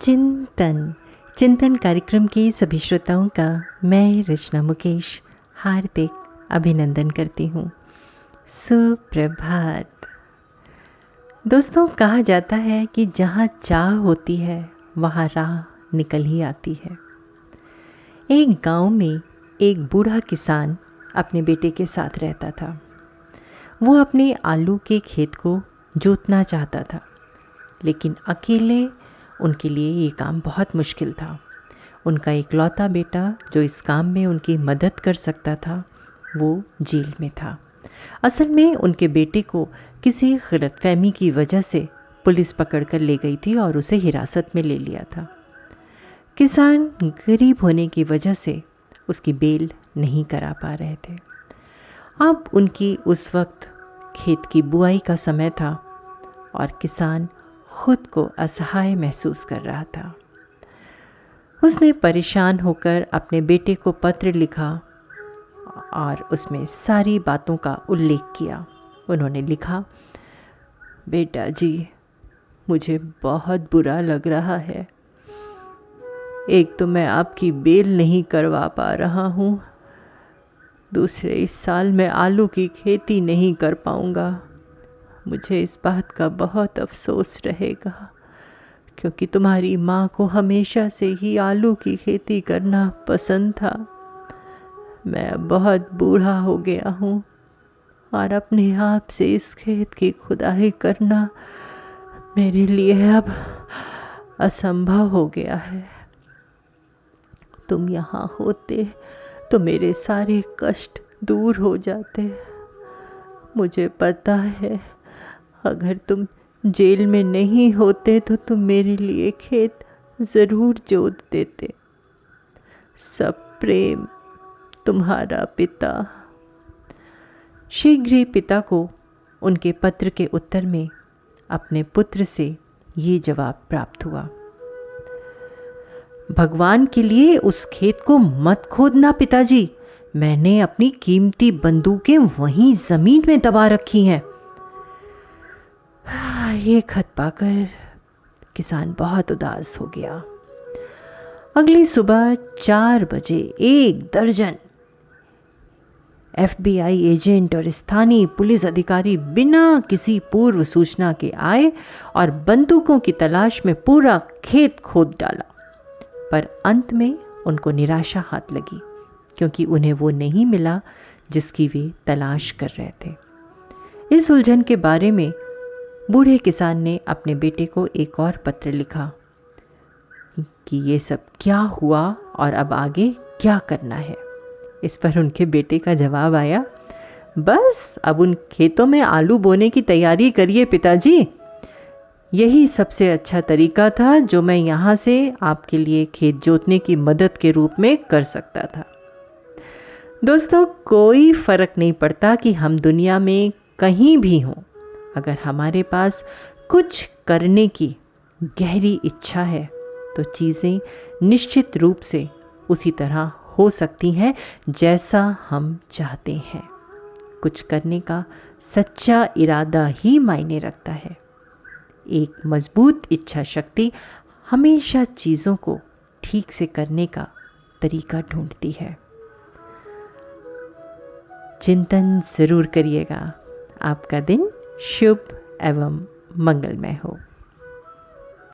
चिंतन चिंतन कार्यक्रम के सभी श्रोताओं का मैं रचना मुकेश हार्दिक अभिनंदन करती हूँ। सुप्रभात। दोस्तों, कहा जाता है कि जहाँ चाह होती है, वहाँ राह निकल ही आती है। एक गाँव में एक बूढ़ा किसान अपने बेटे के साथ रहता था। वो अपने आलू के खेत को जोतना चाहता था, लेकिन अकेले उनके लिए ये काम बहुत मुश्किल था। उनका इकलौता बेटा, जो इस काम में उनकी मदद कर सकता था, वो जेल में था। असल में उनके बेटे को किसी गलतफहमी की वजह से पुलिस पकड़ कर ले गई थी और उसे हिरासत में ले लिया था। किसान गरीब होने की वजह से उसकी बेल नहीं करा पा रहे थे। अब उनकी उस वक्त खेत की बुआई का समय था और किसान खुद को असहाय महसूस कर रहा था। उसने परेशान होकर अपने बेटे को पत्र लिखा और उसमें सारी बातों का उल्लेख किया। उन्होंने लिखा, बेटा जी, मुझे बहुत बुरा लग रहा है। एक तो मैं आपकी बेल नहीं करवा पा रहा हूँ। दूसरे इस साल मैं आलू की खेती नहीं कर पाऊँगा। मुझे इस बात का बहुत अफसोस रहेगा, क्योंकि तुम्हारी माँ को हमेशा से ही आलू की खेती करना पसंद था। मैं बहुत बूढ़ा हो गया हूँ और अपने आप से इस खेत की खुदाई करना मेरे लिए अब असंभव हो गया है। तुम यहाँ होते तो मेरे सारे कष्ट दूर हो जाते। मुझे पता है अगर तुम जेल में नहीं होते तो तुम मेरे लिए खेत ज़रूर जोत देते। सब प्रेम तुम्हारा पिता। शीघ्र ही पिता को उनके पत्र के उत्तर में अपने पुत्र से ये जवाब प्राप्त हुआ। भगवान के लिए उस खेत को मत खोदना पिताजी। मैंने अपनी कीमती बंदूकें वहीं ज़मीन में दबा रखी हैं। ये खत पाकर किसान बहुत उदास हो गया। अगली सुबह चार बजे एक दर्जन एफबीआई एजेंट और स्थानीय पुलिस अधिकारी बिना किसी पूर्व सूचना के आए और बंदूकों की तलाश में पूरा खेत खोद डाला। पर अंत में उनको निराशा हाथ लगी, क्योंकि उन्हें वो नहीं मिला जिसकी वे तलाश कर रहे थे। इस उलझन के बारे में बूढ़े किसान ने अपने बेटे को एक और पत्र लिखा कि ये सब क्या हुआ और अब आगे क्या करना है। इस पर उनके बेटे का जवाब आया, बस, अब उन खेतों में आलू बोने की तैयारी करिए पिताजी। यही सबसे अच्छा तरीका था जो मैं यहाँ से आपके लिए खेत जोतने की मदद के रूप में कर सकता था। दोस्तों, कोई फ़र्क नहीं पड़ता कि हम दुनिया में कहीं भी हों। अगर हमारे पास कुछ करने की गहरी इच्छा है तो चीज़ें निश्चित रूप से उसी तरह हो सकती हैं जैसा हम चाहते हैं। कुछ करने का सच्चा इरादा ही मायने रखता है। एक मज़बूत इच्छा शक्ति हमेशा चीज़ों को ठीक से करने का तरीका ढूंढती है। चिंतन ज़रूर करिएगा। आपका दिन शुभ एवं मंगलमय हो।